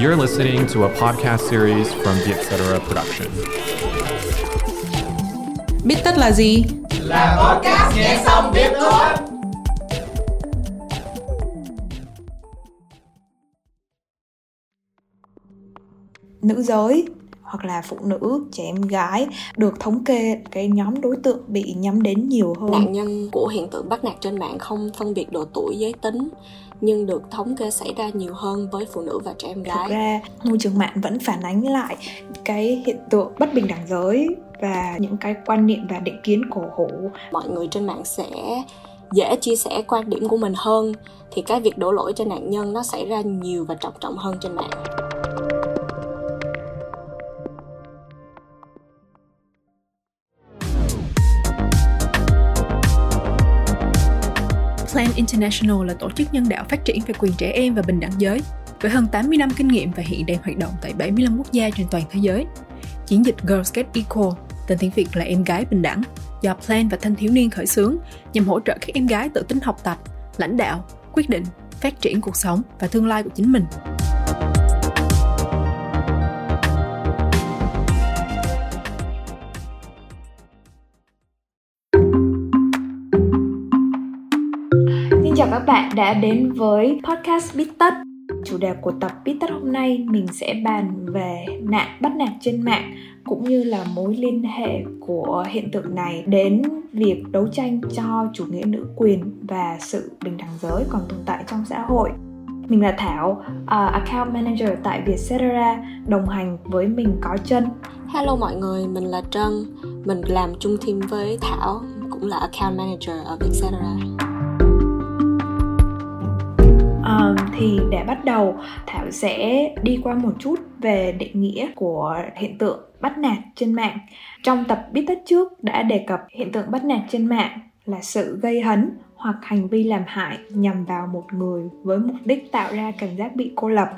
You're listening to a podcast series from the Etc. Production. Biết tất là gì? Là podcast nghe xong biết thôi. Nữ giới hoặc là phụ nữ, trẻ em gái được thống kê cái nhóm đối tượng bị nhắm đến nhiều hơn. Nạn nhân của hiện tượng bắt nạt trên mạng không phân biệt độ tuổi, giới tính nhưng được thống kê xảy ra nhiều hơn với phụ nữ và trẻ em gái. Thực ra, môi trường mạng vẫn phản ánh lại cái hiện tượng bất bình đẳng giới và những cái quan niệm và định kiến cổ hủ. Mọi người trên mạng sẽ dễ chia sẻ quan điểm của mình hơn thì cái việc đổ lỗi cho nạn nhân nó xảy ra nhiều và trọng trọng hơn trên mạng. Plan International là tổ chức nhân đạo phát triển về quyền trẻ em và bình đẳng giới, với hơn 80 năm kinh nghiệm và hiện đang hoạt động tại 75 quốc gia trên toàn thế giới. Chiến dịch Girls Get Equal, tên tiếng Việt là Em gái bình đẳng, do Plan và thanh thiếu niên khởi xướng nhằm hỗ trợ các em gái tự tin học tập, lãnh đạo, quyết định, phát triển cuộc sống và tương lai của chính mình. Bạn đã đến với podcast Bít Tất. Chủ đề của tập Bít Tất hôm nay mình sẽ bàn về nạn bắt nạt trên mạng cũng như là mối liên hệ của hiện tượng này đến việc đấu tranh cho chủ nghĩa nữ quyền và sự bình đẳng giới còn tồn tại trong xã hội. Mình là Thảo, uh, account manager tại Vietcetera, đồng hành với mình có chân. Hello mọi người, mình là Trân, mình làm chung team với Thảo, cũng là account manager ở Vietcetera um, thì để bắt đầu thảo sẽ đi qua một chút về định nghĩa của hiện tượng bắt nạt trên mạng. Trong tập biết tất trước đã đề cập hiện tượng bắt nạt trên mạng là sự gây hấn hoặc hành vi làm hại nhằm vào một người với mục đích tạo ra cảm giác bị cô lập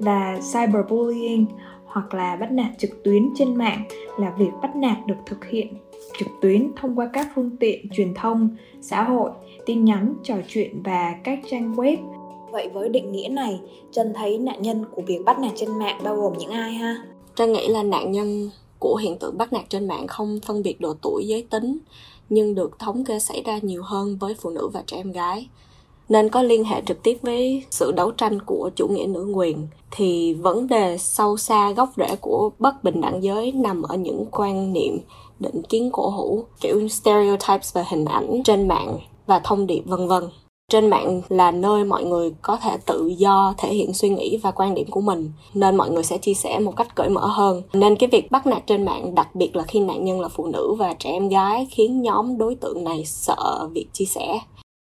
và cyberbullying hoặc là bắt nạt trực tuyến trên mạng là việc bắt nạt được thực hiện trực tuyến thông qua các phương tiện truyền thông xã hội tin nhắn trò chuyện và các trang web. Vậy với định nghĩa này, Trân thấy nạn nhân của việc bắt nạt trên mạng bao gồm những ai ha? Trân nghĩ là nạn nhân của hiện tượng bắt nạt trên mạng không phân biệt độ tuổi giới tính nhưng được thống kê xảy ra nhiều hơn với phụ nữ và trẻ em gái nên có liên hệ trực tiếp với sự đấu tranh của chủ nghĩa nữ quyền thì vấn đề sâu xa gốc rễ của bất bình đẳng giới nằm ở những quan niệm định kiến cổ hủ kiểu stereotypes về hình ảnh trên mạng và thông điệp vân vân trên mạng là nơi mọi người có thể tự do thể hiện suy nghĩ và quan điểm của mình, nên mọi người sẽ chia sẻ một cách cởi mở hơn. Nên cái việc bắt nạt trên mạng, đặc biệt là khi nạn nhân là phụ nữ và trẻ em gái, khiến nhóm đối tượng này sợ việc chia sẻ.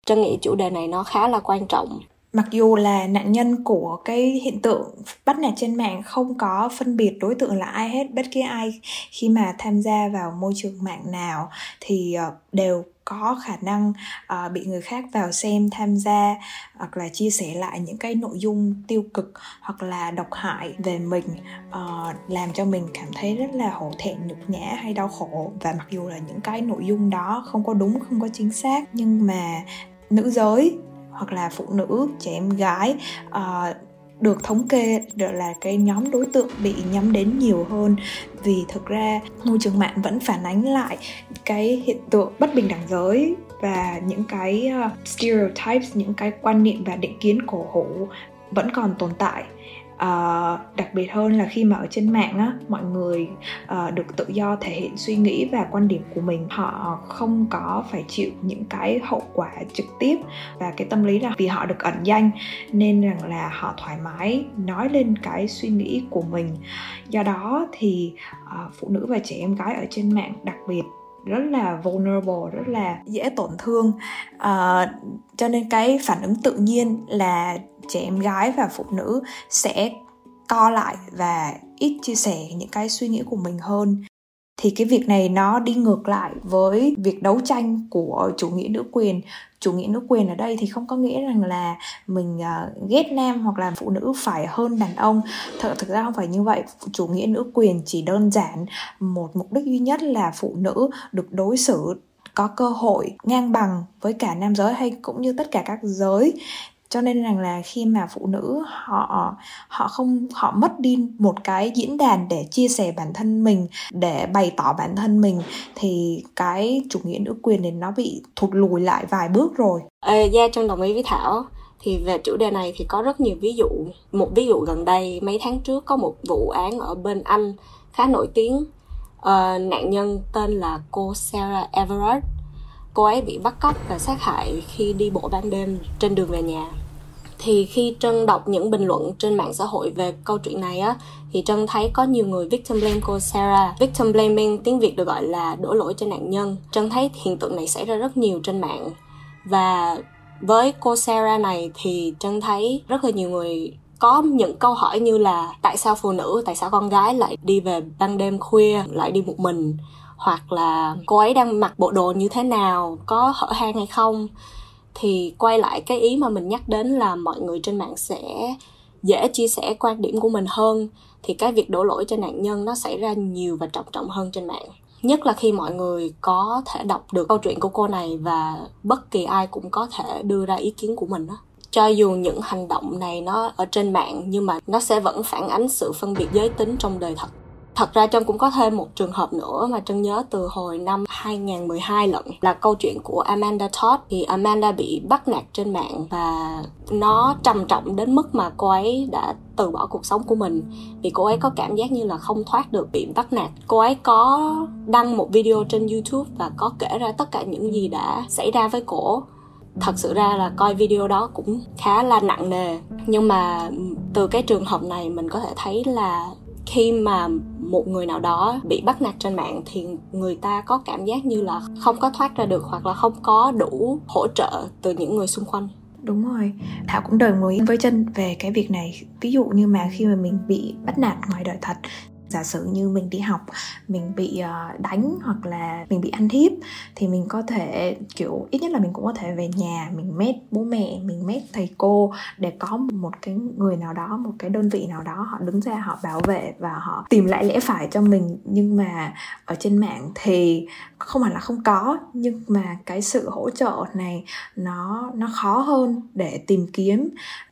Trân nghĩ chủ đề này nó khá là quan trọng. Mặc dù là nạn nhân của cái hiện tượng bắt nạt trên mạng không có phân biệt đối tượng là ai hết, bất kỳ ai khi mà tham gia vào môi trường mạng nào, thì ờ, đều có khả năng uh, bị người khác vào xem tham gia hoặc là chia sẻ lại những cái nội dung tiêu cực hoặc là độc hại về mình uh, làm cho mình cảm thấy rất là hổ thẹn nhục nhã hay đau khổ. Và mặc dù là những cái nội dung đó không có đúng không có chính xác nhưng mà nữ giới hoặc là phụ nữ trẻ em gái uh, được thống kê là cái nhóm đối tượng bị nhắm đến nhiều hơn. Vì thực ra, môi trường mạng vẫn phản ánh lại cái hiện tượng bất bình đẳng giới và những cái ờ, stereotypes, những cái quan niệm và định kiến cổ hủ vẫn còn tồn tại uh, đặc biệt hơn là khi mà ở trên mạng á mọi người uh, được tự do thể hiện suy nghĩ và quan điểm của mình họ không có phải chịu những cái hậu quả trực tiếp và cái tâm lý là vì họ được ẩn danh nên rằng là họ thoải mái nói lên cái suy nghĩ của mình. Do đó thì uh, phụ nữ và trẻ em gái ở trên mạng đặc biệt rất là vulnerable rất là dễ tổn thương. Uh, cho nên cái phản ứng tự nhiên là trẻ em gái và phụ nữ sẽ co lại và ít chia sẻ những cái suy nghĩ của mình hơn thì cái việc này nó đi ngược lại với việc đấu tranh của chủ nghĩa nữ quyền. Chủ nghĩa nữ quyền ở đây thì không có nghĩa rằng là mình uh, ghét nam hoặc là phụ nữ phải hơn đàn ông. Thật thực ra không phải như vậy. Chủ nghĩa nữ quyền chỉ đơn giản một mục đích duy nhất là phụ nữ được đối xử có cơ hội ngang bằng với cả nam giới hay cũng như tất cả các giới cho nên rằng là khi mà phụ nữ họ họ không họ mất đi một cái diễn đàn để chia sẻ bản thân mình để bày tỏ bản thân mình thì cái chủ nghĩa nữ quyền thì nó bị thụt lùi lại vài bước rồi. Ê, Gia trong đồng ý với Thảo thì về chủ đề này thì có rất nhiều ví dụ một ví dụ gần đây mấy tháng trước có một vụ án ở bên anh khá nổi tiếng uh, nạn nhân tên là cô Sarah Everard cô ấy bị bắt cóc và sát hại khi đi bộ ban đêm trên đường về nhà. Thì khi trân đọc những bình luận trên mạng xã hội về câu chuyện này á, thì trân thấy có nhiều người victim blame cô Sarah. Victim blaming tiếng việt được gọi là đổ lỗi cho nạn nhân. Trân thấy hiện tượng này xảy ra rất nhiều trên mạng. Và với cô Sarah này thì trân thấy rất là nhiều người có những câu hỏi như là tại sao phụ nữ, tại sao con gái lại đi về ban đêm khuya, lại đi một mình? Hoặc là cô ấy đang mặc bộ đồ như thế nào, có hở hang hay không, thì quay lại cái ý mà mình nhắc đến là mọi người trên mạng sẽ dễ chia sẻ quan điểm của mình hơn, thì cái việc đổ lỗi cho nạn nhân nó xảy ra nhiều và trọng trọng hơn trên mạng. Nhất là khi mọi người có thể đọc được câu chuyện của cô này và bất kỳ ai cũng có thể đưa ra ý kiến của mình đó cho dù những hành động này nó ở trên mạng, nhưng mà nó sẽ vẫn phản ánh sự phân biệt giới tính trong đời thật. Thật ra Trân cũng có thêm một trường hợp nữa mà Trân nhớ từ hồi năm 2012 lận, là câu chuyện của Amanda Todd. Thì Amanda bị bắt nạt trên mạng và nó trầm trọng đến mức mà cô ấy đã từ bỏ cuộc sống của mình. Vì cô ấy có cảm giác như là không thoát được bị bắt nạt. Cô ấy có đăng một video trên YouTube và có kể ra tất cả những gì đã xảy ra với cổ. Thật sự ra là coi video đó cũng khá là nặng nề. Nhưng mà từ cái trường hợp này mình có thể thấy là khi mà một người nào đó bị bắt nạt trên mạng thì người ta có cảm giác như là không có thoát ra được hoặc là không có đủ hỗ trợ từ những người xung quanh. Đúng rồi. Thảo cũng đồng ý với chân về cái việc này. Ví dụ như mà khi mà mình bị bắt nạt ngoài đời thật giả sử như mình đi học, mình bị ờ, đánh hoặc là mình bị ăn hiếp thì mình có thể, kiểu, ít nhất là mình cũng có thể về nhà, mình mét bố mẹ, mình mét thầy cô để có một cái người nào đó, một cái đơn vị nào đó họ đứng ra họ bảo vệ và họ tìm lại lẽ phải cho mình. Nhưng mà ở trên mạng thì không hẳn là không có, nhưng mà cái sự hỗ trợ này nó nó khó hơn để tìm kiếm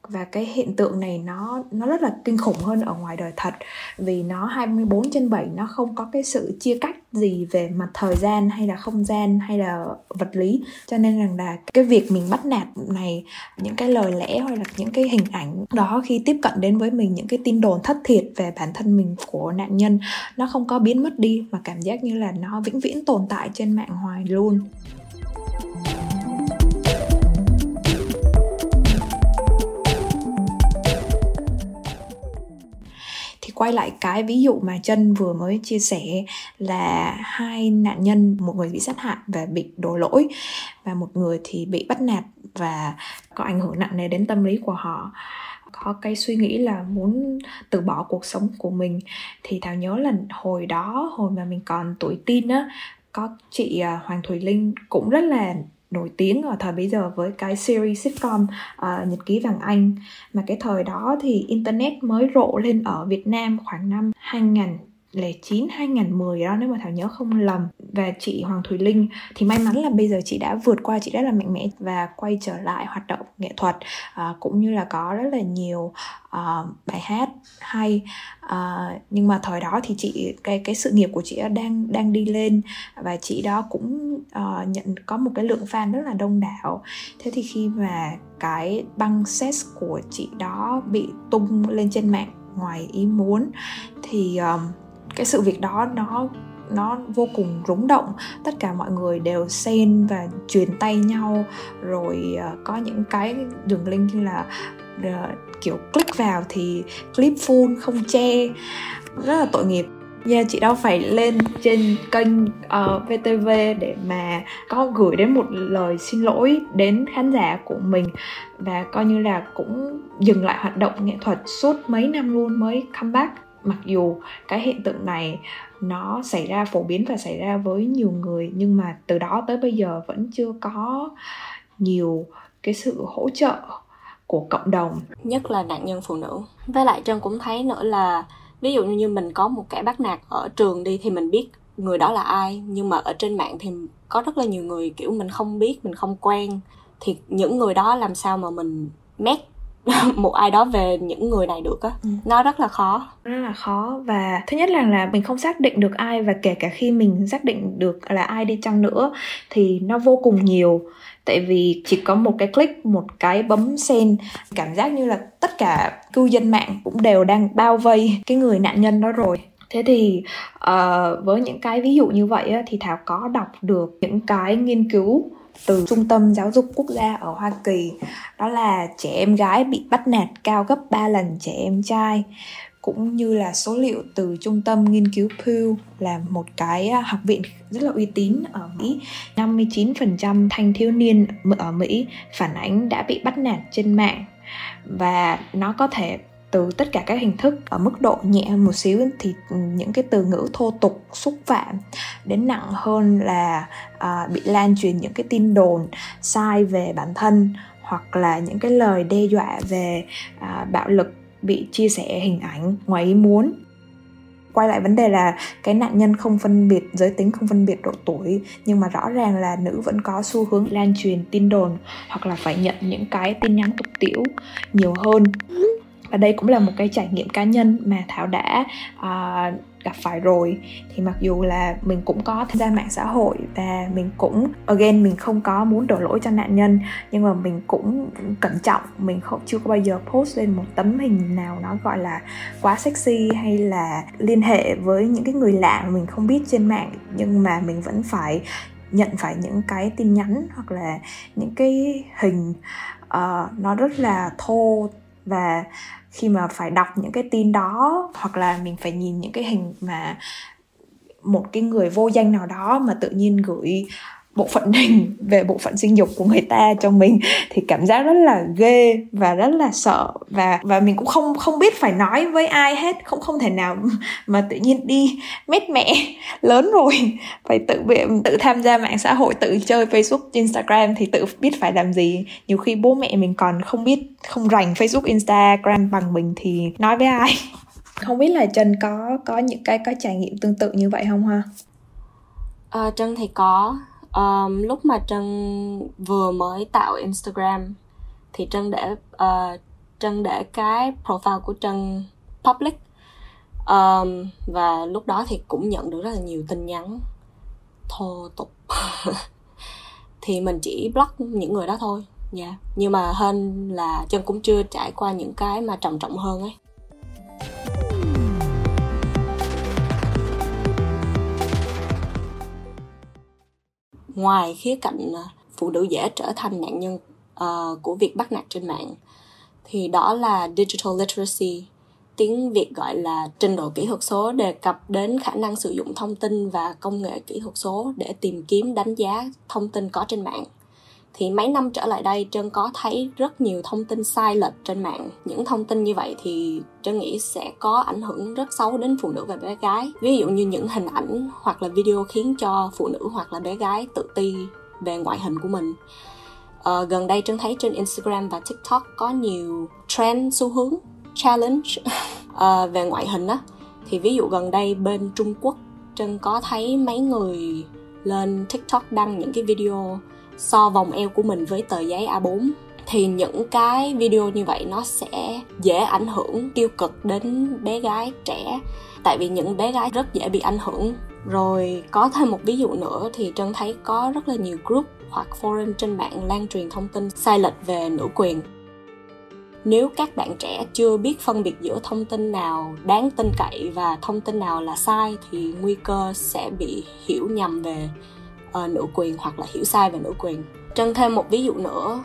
và cái hiện tượng này nó nó rất là kinh khủng hơn ở ngoài đời thật. Vì nó 24 trên 7 nó không có cái sự chia cách gì về mặt thời gian hay là không gian hay là vật lý. Cho nên rằng là cái việc mình bắt nạt này, những cái lời lẽ hoặc là những cái hình ảnh đó khi tiếp cận đến với mình, những cái tin đồn thất thiệt về bản thân mình của nạn nhân, nó không có biến mất đi. Mà cảm giác như là nó vĩnh viễn tồn tại trên mạng hoài luôn. Quay lại cái ví dụ mà chân vừa mới chia sẻ là hai nạn nhân, một người bị sát hại và bị đổ lỗi, và một người thì bị bắt nạt và có ảnh hưởng nặng nề đến tâm lý của họ. Có cái suy nghĩ là muốn từ bỏ cuộc sống của mình thì thảo nhớ là hồi đó, hồi mà mình còn tuổi tin á, có chị à, Hoàng Thùy Linh cũng rất là nổi tiếng ở thời bây giờ với cái series sitcom uh, Nhật ký vàng Anh. Mà cái thời đó thì internet mới rộ lên ở Việt Nam khoảng năm 2000 2009 2010 đó nếu mà Thảo nhớ không lầm. Và chị Hoàng Thùy Linh thì may mắn là bây giờ chị đã vượt qua chị rất là mạnh mẽ và quay trở lại hoạt động nghệ thuật. À, cũng như là có rất là nhiều uh, bài hát hay. Uh, nhưng mà thời đó thì chị cái cái sự nghiệp của chị đang đang đi lên. Và chị đó cũng uh, nhận có một cái lượng fan rất là đông đảo. Thế thì khi mà cái băng set của chị đó bị tung lên trên mạng ngoài ý muốn thì um, cái sự việc đó nó nó vô cùng rúng động. Tất cả mọi người đều xen và truyền tay nhau. Rồi ờ, có những cái đường link như là ờ, kiểu click vào thì clip full không che. Rất là tội nghiệp. Yeah, chị đâu phải lên trên kênh ờ, uh, VTV để mà có gửi đến một lời xin lỗi đến khán giả của mình. Và coi như là cũng dừng lại hoạt động nghệ thuật suốt mấy năm luôn mới comeback mặc dù cái hiện tượng này nó xảy ra phổ biến và xảy ra với nhiều người, nhưng mà từ đó tới bây giờ vẫn chưa có nhiều cái sự hỗ trợ của cộng đồng. Nhất là nạn nhân phụ nữ. Với lại trân cũng thấy nữa là ví dụ như mình có một kẻ bắt nạt ở trường đi thì mình biết người đó là ai, nhưng mà ở trên mạng thì có rất là nhiều người kiểu mình không biết, mình không quen, thì những người đó làm sao mà mình mét một ai đó về những người này được á. Ừ. nó rất là khó. Rất là khó. Và thứ nhất là là mình không xác định được ai và kể cả khi mình xác định được là ai đi chăng nữa thì nó vô cùng nhiều. Tại vì chỉ có một cái click một cái bấm sen cảm giác như là tất cả cư dân mạng cũng đều đang bao vây cái người nạn nhân đó rồi. Thế thì uh, với những cái ví dụ như vậy á, thì thảo có đọc được những cái nghiên cứu từ Trung tâm Giáo dục Quốc gia ở Hoa Kỳ. Đó là trẻ em gái bị bắt nạt cao gấp 3 lần trẻ em trai. Cũng như là số liệu từ trung tâm nghiên cứu Pew là một cái à, học viện rất là uy tín ở Mỹ. 59% thanh thiếu niên ở Mỹ phản ánh đã bị bắt nạt trên mạng. Và nó có thể từ tất cả các hình thức ở mức độ nhẹ một xíu thì những cái từ ngữ thô tục xúc phạm đến nặng hơn là à, bị lan truyền những cái tin đồn sai về bản thân hoặc là những cái lời đe dọa về à, bạo lực bị chia sẻ hình ảnh ngoài ý muốn. Quay lại vấn đề là cái nạn nhân không phân biệt giới tính không phân biệt độ tuổi nhưng mà rõ ràng là nữ vẫn có xu hướng lan truyền tin đồn hoặc là phải nhận những cái tin nhắn tục tiểu nhiều hơn và đây cũng là một cái trải nghiệm cá nhân mà thảo đã uh, gặp phải rồi. Thì mặc dù là mình cũng có tham gia mạng xã hội và mình cũng again mình không có muốn đổ lỗi cho nạn nhân nhưng mà mình cũng cẩn trọng. Mình không chưa có bao giờ post lên một tấm hình nào nó gọi là quá sexy hay là liên hệ với những cái người lạ mà mình không biết trên mạng. Nhưng mà mình vẫn phải nhận phải những cái tin nhắn hoặc là những cái hình uh, nó rất là thô và khi mà phải đọc những cái tin đó, hoặc là mình phải nhìn những cái hình mà một cái người vô danh nào đó mà tự nhiên gửi bộ phận hình về bộ phận sinh dục của người ta cho mình thì cảm giác rất là ghê và rất là sợ. Và và mình cũng không không biết phải nói với ai hết không không thể nào mà tự nhiên đi mét mẹ lớn rồi. Phải tự bị tự tham gia mạng xã hội tự chơi Facebook Instagram thì tự biết phải làm gì. Nhiều khi bố mẹ mình còn không biết không rành Facebook Instagram bằng mình thì nói với ai? Không biết là Trần có có những cái có trải nghiệm tương tự như vậy không ha? À, Trân thì có um, lúc mà trân vừa mới tạo instagram thì trân để uh, trân để cái profile của trân public. Um, và lúc đó thì cũng nhận được rất là nhiều tin nhắn thô tục. Thì mình chỉ block những người đó thôi dạ yeah. nhưng mà hơn là trân cũng chưa trải qua những cái mà trầm trọng hơn ấy. Ngoài khía cạnh phụ nữ dễ trở thành nạn nhân uh, của việc bắt nạt trên mạng thì đó là digital literacy tiếng việt gọi là trình độ kỹ thuật số đề cập đến khả năng sử dụng thông tin và công nghệ kỹ thuật số để tìm kiếm đánh giá thông tin có trên mạng thì mấy năm trở lại đây trân có thấy rất nhiều thông tin sai lệch trên mạng. Những thông tin như vậy thì trân nghĩ sẽ có ảnh hưởng rất xấu đến phụ nữ và bé gái. Ví dụ như những hình ảnh hoặc là video khiến cho phụ nữ hoặc là bé gái tự ti về ngoại hình của mình. À, gần đây trân thấy trên instagram và tiktok có nhiều trend xu hướng challenge à, về ngoại hình á. Thì ví dụ gần đây bên trung quốc trân có thấy mấy người lên tiktok đăng những cái video so vòng eo của mình với tờ giấy A4 thì những cái video như vậy nó sẽ dễ ảnh hưởng tiêu cực đến bé gái trẻ. Tại vì những bé gái rất dễ bị ảnh hưởng. Rồi có thêm một ví dụ nữa thì trân thấy có rất là nhiều group hoặc forum trên mạng lan truyền thông tin sai lệch về nữ quyền. Nếu các bạn trẻ chưa biết phân biệt giữa thông tin nào đáng tin cậy và thông tin nào là sai thì nguy cơ sẽ bị hiểu nhầm về uh, nữ quyền hoặc là hiểu sai về nữ quyền. Trân thêm một ví dụ nữa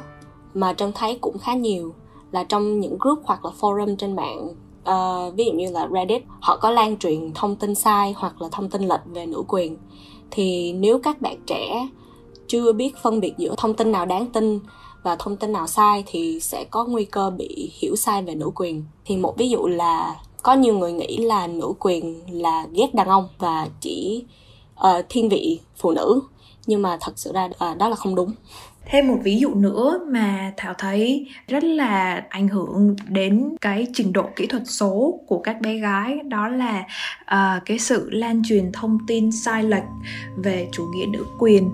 mà trân thấy cũng khá nhiều là trong những group hoặc là forum trên mạng uh, ví dụ như là reddit họ có lan truyền thông tin sai hoặc là thông tin lệch về nữ quyền. Thì nếu các bạn trẻ chưa biết phân biệt giữa thông tin nào đáng tin và thông tin nào sai thì sẽ có nguy cơ bị hiểu sai về nữ quyền. Thì một ví dụ là có nhiều người nghĩ là nữ quyền là ghét đàn ông và chỉ uh, thiên vị phụ nữ nhưng mà thật sự ra à, đó là không đúng. Thêm một ví dụ nữa mà thảo thấy rất là ảnh hưởng đến cái trình độ kỹ thuật số của các bé gái đó là uh, cái sự lan truyền thông tin sai lệch về chủ nghĩa nữ quyền.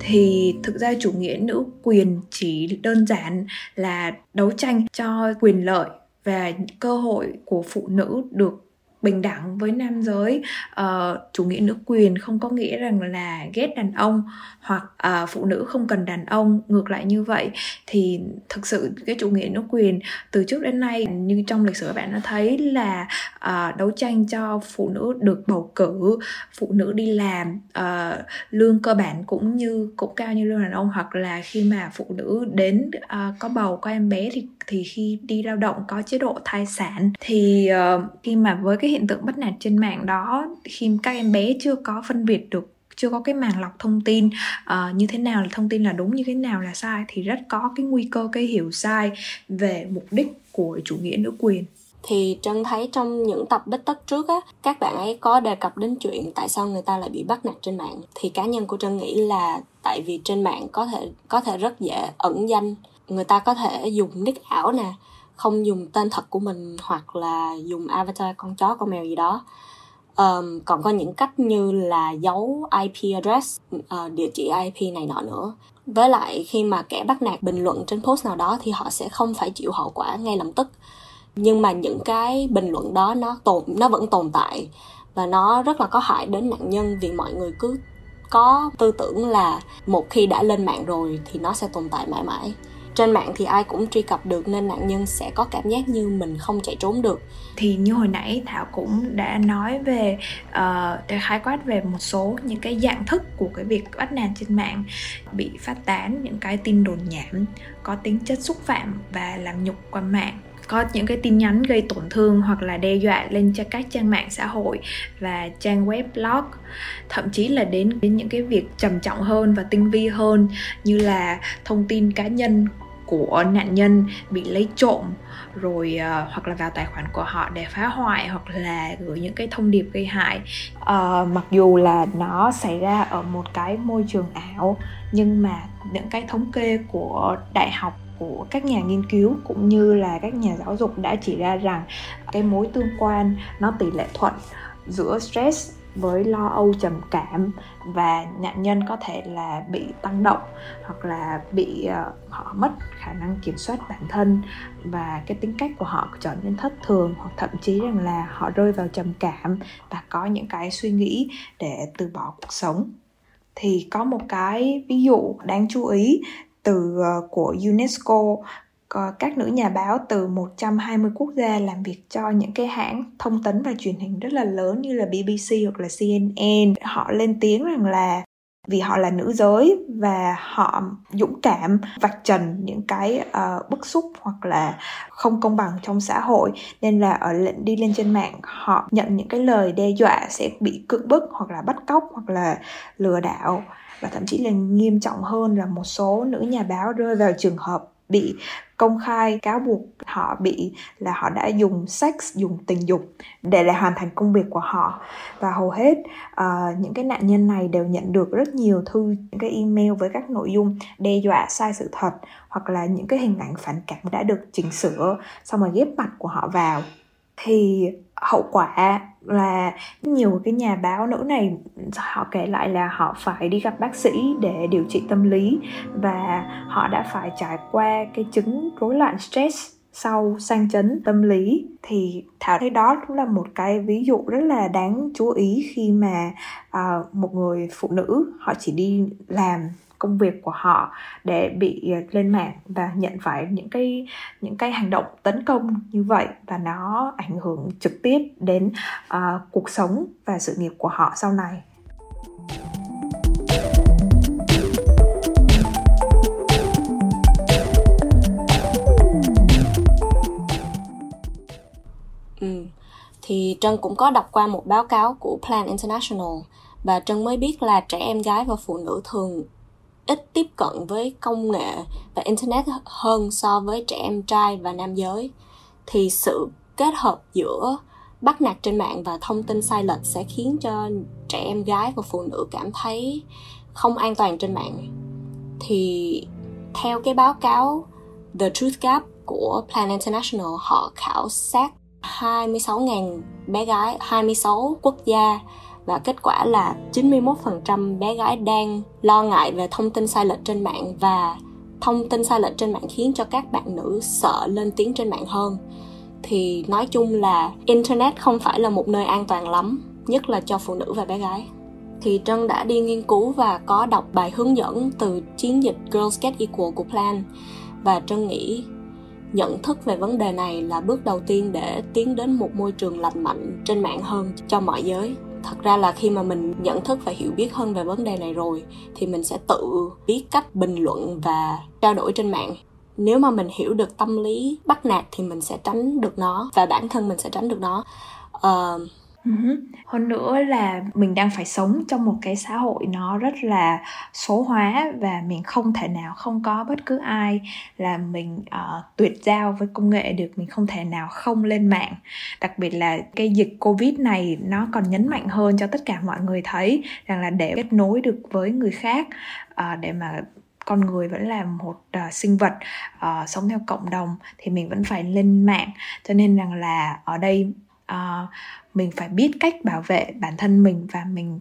Thì thực ra chủ nghĩa nữ quyền chỉ đơn giản là đấu tranh cho quyền lợi và cơ hội của phụ nữ được bình đẳng với nam giới. Uh, chủ nghĩa nữ quyền không có nghĩa rằng là ghét đàn ông hoặc uh, phụ nữ không cần đàn ông. Ngược lại như vậy thì thực sự cái chủ nghĩa nữ quyền từ trước đến nay như trong lịch sử các bạn đã thấy là uh, đấu tranh cho phụ nữ được bầu cử phụ nữ đi làm uh, lương cơ bản cũng như cũng cao như lương đàn ông. Hoặc là khi mà phụ nữ đến uh, có bầu có em bé thì thì khi đi lao động có chế độ thai sản thì uh, khi mà với cái hiện tượng bắt nạt trên mạng đó khi các em bé chưa có phân biệt được chưa có cái màng lọc thông tin uh, như thế nào là thông tin là đúng như thế nào là sai thì rất có cái nguy cơ cái hiểu sai về mục đích của chủ nghĩa nữ quyền. Thì trân thấy trong những tập bích tất trước á các bạn ấy có đề cập đến chuyện tại sao người ta lại bị bắt nạt trên mạng. Thì cá nhân của trân nghĩ là tại vì trên mạng có thể có thể rất dễ ẩn danh người ta có thể dùng nick ảo nè không dùng tên thật của mình hoặc là dùng avatar con chó con mèo gì đó. Um, còn có những cách như là giấu IP address uh, địa chỉ IP này nọ nữa. Với lại khi mà kẻ bắt nạt bình luận trên post nào đó thì họ sẽ không phải chịu hậu quả ngay lập tức. Nhưng mà những cái bình luận đó nó tồn nó vẫn tồn tại và nó rất là có hại đến nạn nhân vì mọi người cứ có tư tưởng là một khi đã lên mạng rồi thì nó sẽ tồn tại mãi mãi trên mạng thì ai cũng truy cập được nên nạn nhân sẽ có cảm giác như mình không chạy trốn được. Thì như hồi nãy thảo cũng đã nói về ờ, uh, để khái quát về một số những cái dạng thức của cái việc bắt nạt trên mạng bị phát tán những cái tin đồn nhảm có tính chất xúc phạm và làm nhục qua mạng có những cái tin nhắn gây tổn thương hoặc là đe dọa lên cho các trang mạng xã hội và trang web blog. Thậm chí là đến đến những cái việc trầm trọng hơn và tinh vi hơn như là thông tin cá nhân của nạn nhân bị lấy trộm rồi uh, hoặc là vào tài khoản của họ để phá hoại hoặc là gửi những cái thông điệp gây hại. Uh, mặc dù là nó xảy ra ở một cái môi trường ảo nhưng mà những cái thống kê của đại học của các nhà nghiên cứu cũng như là các nhà giáo dục đã chỉ ra rằng cái mối tương quan nó tỷ lệ thuận giữa stress với lo âu trầm cảm và nạn nhân có thể là bị tăng động hoặc là bị uh, họ mất khả năng kiểm soát bản thân và cái tính cách của họ trở nên thất thường hoặc thậm chí rằng là họ rơi vào trầm cảm và có những cái suy nghĩ để từ bỏ cuộc sống. Thì có một cái ví dụ đáng chú ý từ uh, của UNESCO các nữ nhà báo từ 120 quốc gia làm việc cho những cái hãng thông tấn và truyền hình rất là lớn như là BBC hoặc là CNN. Họ lên tiếng rằng là vì họ là nữ giới và họ dũng cảm vạch trần những cái uh, bức xúc hoặc là không công bằng trong xã hội. Nên là ở lệnh đi lên trên mạng họ nhận những cái lời đe dọa sẽ bị cưỡng bức hoặc là bắt cóc hoặc là lừa đảo. Và thậm chí là nghiêm trọng hơn là một số nữ nhà báo rơi vào trường hợp bị công khai cáo buộc họ bị là họ đã dùng sex dùng tình dục để lại hoàn thành công việc của họ. Và hầu hết uh, những cái nạn nhân này đều nhận được rất nhiều thư những cái email với các nội dung đe dọa sai sự thật hoặc là những cái hình ảnh phản cảm đã được chỉnh sửa xong rồi ghép mặt của họ vào. Thì hậu quả là nhiều cái nhà báo nữ này họ kể lại là họ phải đi gặp bác sĩ để điều trị tâm lý và họ đã phải trải qua cái chứng rối loạn stress sau sang chấn tâm lý. Thì thảo thấy đó cũng là một cái ví dụ rất là đáng chú ý khi mà uh, một người phụ nữ họ chỉ đi làm công việc của họ để bị ờ, lên mạng và nhận phải những cái những cái hành động tấn công như vậy và nó ảnh hưởng trực tiếp đến uh, cuộc sống và sự nghiệp của họ sau này Ừ. Thì Trân cũng có đọc qua một báo cáo của Plan International và Trân mới biết là trẻ em gái và phụ nữ thường ít tiếp cận với công nghệ và internet hơn so với trẻ em trai và nam giới. Thì sự kết hợp giữa bắt nạt trên mạng và thông tin sai lệch sẽ khiến cho trẻ em gái và phụ nữ cảm thấy không an toàn trên mạng. Thì theo cái báo cáo The Truth Gap của Plan International, họ khảo sát 26.000 bé gái 26 quốc gia và kết quả là 91% bé gái đang lo ngại về thông tin sai lệch trên mạng và thông tin sai lệch trên mạng khiến cho các bạn nữ sợ lên tiếng trên mạng hơn. Thì nói chung là internet không phải là một nơi an toàn lắm, nhất là cho phụ nữ và bé gái. Thì Trân đã đi nghiên cứu và có đọc bài hướng dẫn từ chiến dịch Girls Get Equal của Plan. Và Trân nghĩ nhận thức về vấn đề này là bước đầu tiên để tiến đến một môi trường lành mạnh trên mạng hơn cho mọi giới thật ra là khi mà mình nhận thức và hiểu biết hơn về vấn đề này rồi thì mình sẽ tự biết cách bình luận và trao đổi trên mạng. Nếu mà mình hiểu được tâm lý bắt nạt thì mình sẽ tránh được nó và bản thân mình sẽ tránh được nó. Uh, hơn nữa là mình đang phải sống trong một cái xã hội nó rất là số hóa và mình không thể nào không có bất cứ ai là mình uh, tuyệt giao với công nghệ được mình không thể nào không lên mạng. Đặc biệt là cái dịch covid này nó còn nhấn mạnh hơn cho tất cả mọi người thấy rằng là để kết nối được với người khác uh, để mà con người vẫn là một uh, sinh vật uh, sống theo cộng đồng thì mình vẫn phải lên mạng. Cho nên rằng là ở đây uh, mình phải biết cách bảo vệ bản thân mình và mình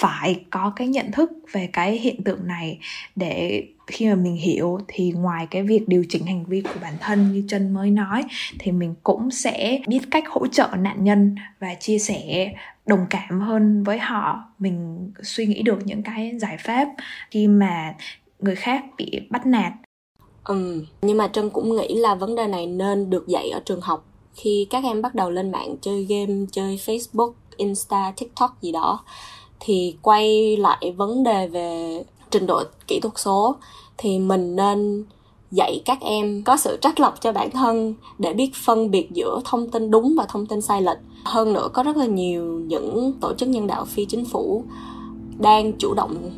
phải có cái nhận thức về cái hiện tượng này để khi mà mình hiểu thì ngoài cái việc điều chỉnh hành vi của bản thân như chân mới nói thì mình cũng sẽ biết cách hỗ trợ nạn nhân và chia sẻ đồng cảm hơn với họ. Mình suy nghĩ được những cái giải pháp khi mà người khác bị bắt nạt. Ừ nhưng mà trân cũng nghĩ là vấn đề này nên được dạy ở trường học khi các em bắt đầu lên mạng chơi game, chơi facebook, insta, tiktok gì đó, thì quay lại vấn đề về trình độ kỹ thuật số, thì mình nên dạy các em có sự trách lọc cho bản thân để biết phân biệt giữa thông tin đúng và thông tin sai lệch. Hơn nữa, có rất là nhiều những tổ chức nhân đạo phi chính phủ đang chủ động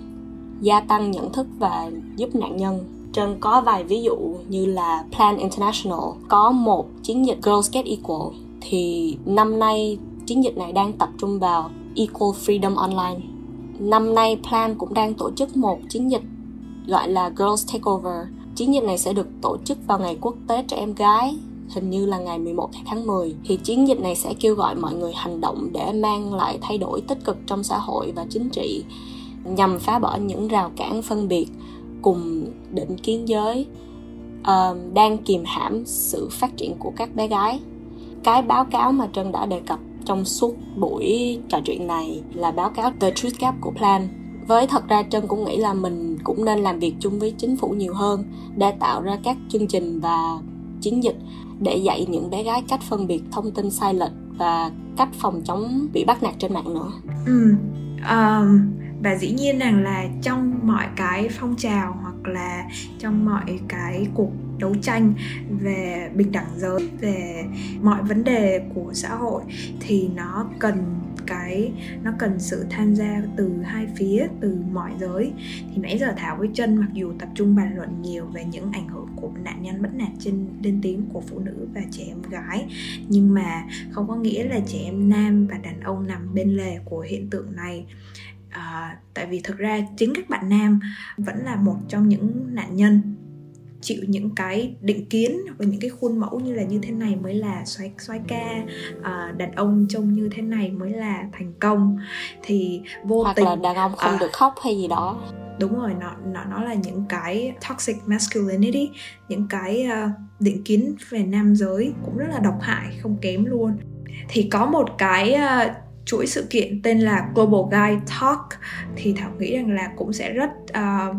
gia tăng nhận thức và giúp nạn nhân. Trân có vài ví dụ như là Plan International, có một chiến dịch Girls Get Equal thì năm nay chiến dịch này đang tập trung vào Equal Freedom Online. Năm nay Plan cũng đang tổ chức một chiến dịch gọi là Girls Takeover. Chiến dịch này sẽ được tổ chức vào ngày quốc tế trẻ em gái, hình như là ngày 11 tháng 10 thì chiến dịch này sẽ kêu gọi mọi người hành động để mang lại thay đổi tích cực trong xã hội và chính trị, nhằm phá bỏ những rào cản phân biệt cùng định kiến giới uh, đang kìm hãm sự phát triển của các bé gái cái báo cáo mà trân đã đề cập trong suốt buổi trò chuyện này là báo cáo The Truth Gap của Plan với thật ra trân cũng nghĩ là mình cũng nên làm việc chung với chính phủ nhiều hơn để tạo ra các chương trình và chiến dịch để dạy những bé gái cách phân biệt thông tin sai lệch và cách phòng chống bị bắt nạt trên mạng nữa. Ừ, um, và dĩ nhiên rằng là trong mọi cái phong trào hoặc là trong mọi cái cuộc đấu tranh về bình đẳng giới, về mọi vấn đề của xã hội thì nó cần cái, nó cần sự tham gia từ hai phía, từ mọi giới. Thì nãy giờ thảo với chân mặc dù tập trung bàn luận nhiều về những ảnh hưởng của nạn nhân bất nạt trên, lên tiếng của phụ nữ và trẻ em gái, nhưng mà không có nghĩa là trẻ em nam và đàn ông nằm bên lề của hiện tượng này à, tại vì thực ra chính các bạn nam vẫn là một trong những nạn nhân chịu những cái định kiến và những cái khuôn mẫu như là như thế này mới là xoay xoay ca à, đàn ông trông như thế này mới là thành công. Thì vô hoặc tình là đàn ông không à, được khóc hay gì đó. đúng rồi nó nó nó là những cái toxic masculinity những cái uh, định kiến về nam giới cũng rất là độc hại không kém luôn. Thì có một cái uh, chuỗi sự kiện tên là Global Guide Talk thì Thảo nghĩ rằng là cũng sẽ rất uh,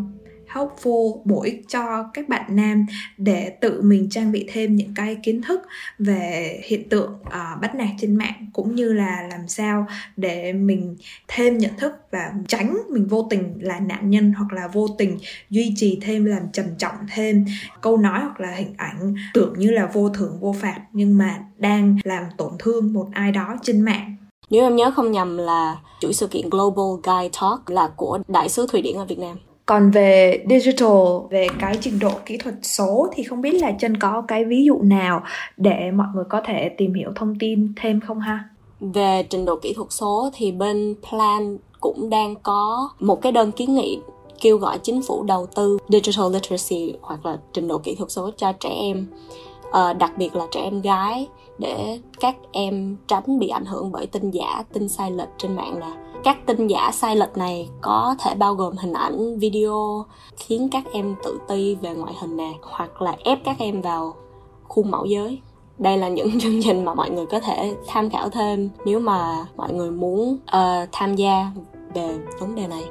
helpful bổ ích cho các bạn nam để tự mình trang bị thêm những cái kiến thức về hiện tượng uh, bắt nạt trên mạng cũng như là làm sao để mình thêm nhận thức và tránh mình vô tình là nạn nhân hoặc là vô tình duy trì thêm làm trầm trọng thêm câu nói hoặc là hình ảnh tưởng như là vô thưởng vô phạt nhưng mà đang làm tổn thương một ai đó trên mạng nếu em nhớ không nhầm là chuỗi sự kiện Global Guy Talk là của Đại sứ Thụy Điển ở Việt Nam. Còn về digital, về cái trình độ kỹ thuật số thì không biết là chân có cái ví dụ nào để mọi người có thể tìm hiểu thông tin thêm không ha? Về trình độ kỹ thuật số thì bên Plan cũng đang có một cái đơn kiến nghị kêu gọi chính phủ đầu tư digital literacy hoặc là trình độ kỹ thuật số cho trẻ em uh, đặc biệt là trẻ em gái để các em tránh bị ảnh hưởng bởi tin giả tin sai lệch trên mạng nè. Các tin giả sai lệch này có thể bao gồm hình ảnh video khiến các em tự ti về ngoại hình nè hoặc là ép các em vào khuôn mẫu giới. Đây là những chương trình mà mọi người có thể tham khảo thêm nếu mà mọi người muốn uh, tham gia về vấn đề này.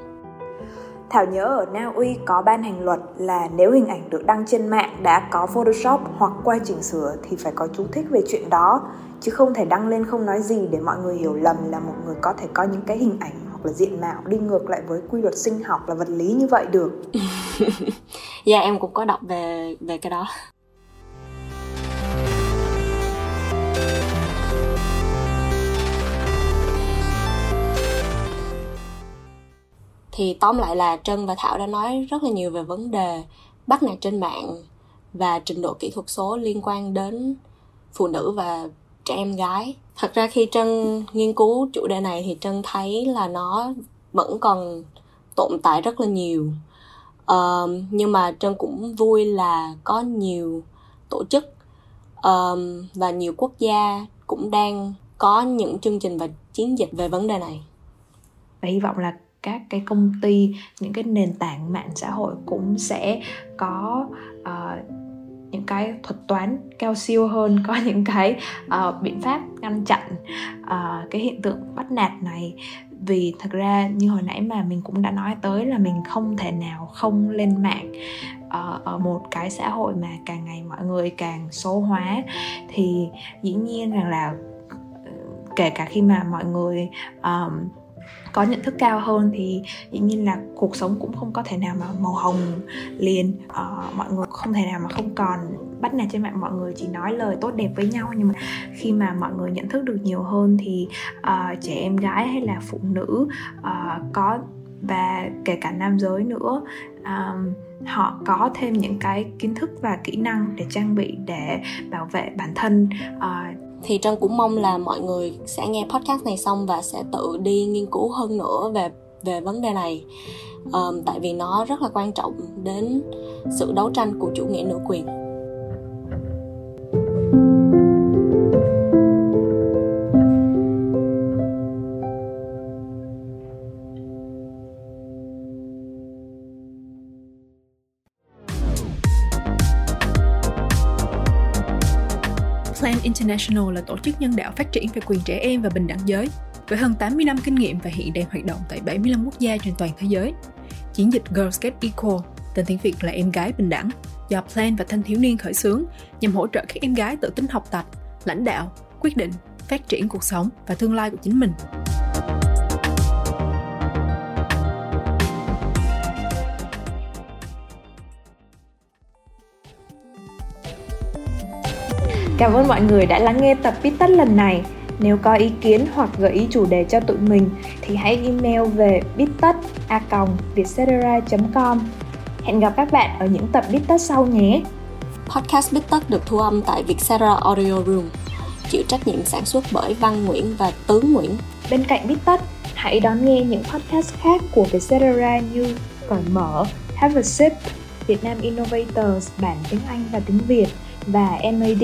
Thảo nhớ ở Na Uy có ban hành luật là nếu hình ảnh được đăng trên mạng đã có Photoshop hoặc qua chỉnh sửa thì phải có chú thích về chuyện đó chứ không thể đăng lên không nói gì để mọi người hiểu lầm là một người có thể có những cái hình ảnh hoặc là diện mạo đi ngược lại với quy luật sinh học là vật lý như vậy được. Dạ yeah, em cũng có đọc về về cái đó. Thì tóm lại là trân và thảo đã nói rất là nhiều về vấn đề bắt nạt trên mạng và trình độ kỹ thuật số liên quan đến phụ nữ và trẻ em gái. Thật ra khi trân nghiên cứu chủ đề này thì trân thấy là nó vẫn còn tồn tại rất là nhiều. Uh, nhưng mà trân cũng vui là có nhiều tổ chức um, và nhiều quốc gia cũng đang có những chương trình và chiến dịch về vấn đề này. Và hy vọng là các cái công ty những cái nền tảng mạng xã hội cũng sẽ có uh, những cái thuật toán cao siêu hơn có những cái uh, biện pháp ngăn chặn uh, cái hiện tượng bắt nạt này. Vì thật ra như hồi nãy mà mình cũng đã nói tới là mình không thể nào không lên mạng uh, ở một cái xã hội mà càng ngày mọi người càng số hóa. Thì dĩ nhiên rằng là ừ, kể cả khi mà mọi người um, có nhận thức cao hơn thì dĩ nhiên là cuộc sống cũng không có thể nào mà màu hồng liền. Uh, mọi người không thể nào mà không còn bắt nạt trên mạng mọi người chỉ nói lời tốt đẹp với nhau. Nhưng mà khi mà mọi người nhận thức được nhiều hơn thì uh, trẻ em gái hay là phụ nữ uh, có và kể cả nam giới nữa um, họ có thêm những cái kiến thức và kỹ năng để trang bị để bảo vệ bản thân. Uh, thì trân cũng mong là mọi người sẽ nghe podcast này xong và sẽ tự đi nghiên cứu hơn nữa về về vấn đề này. Um, tại vì nó rất là quan trọng đến sự đấu tranh của chủ nghĩa nữ quyền. International là tổ chức nhân đạo phát triển về quyền trẻ em và bình đẳng giới, với hơn 80 năm kinh nghiệm và hiện đang hoạt động tại 75 quốc gia trên toàn thế giới. Chiến dịch Girls Get Equal, tên tiếng Việt là Em gái bình đẳng, do Plan và thanh thiếu niên khởi xướng nhằm hỗ trợ các em gái tự tin học tập, lãnh đạo, quyết định, phát triển cuộc sống và tương lai của chính mình. Cảm ơn mọi người đã lắng nghe tập Pít Tất lần này. Nếu có ý kiến hoặc gợi ý chủ đề cho tụi mình thì hãy email về bittất.vietcetera.com Hẹn gặp các bạn ở những tập Bít Tất sau nhé. Podcast Bít Tất được thu âm tại Vietcetera Audio Room, chịu trách nhiệm sản xuất bởi Văn Nguyễn và Tướng Nguyễn. Bên cạnh Bít Tất, hãy đón nghe những podcast khác của Vietcetera như Cởi Mở, Have a Sip, Việt Nam Innovators bản tiếng Anh và tiếng Việt và MAD.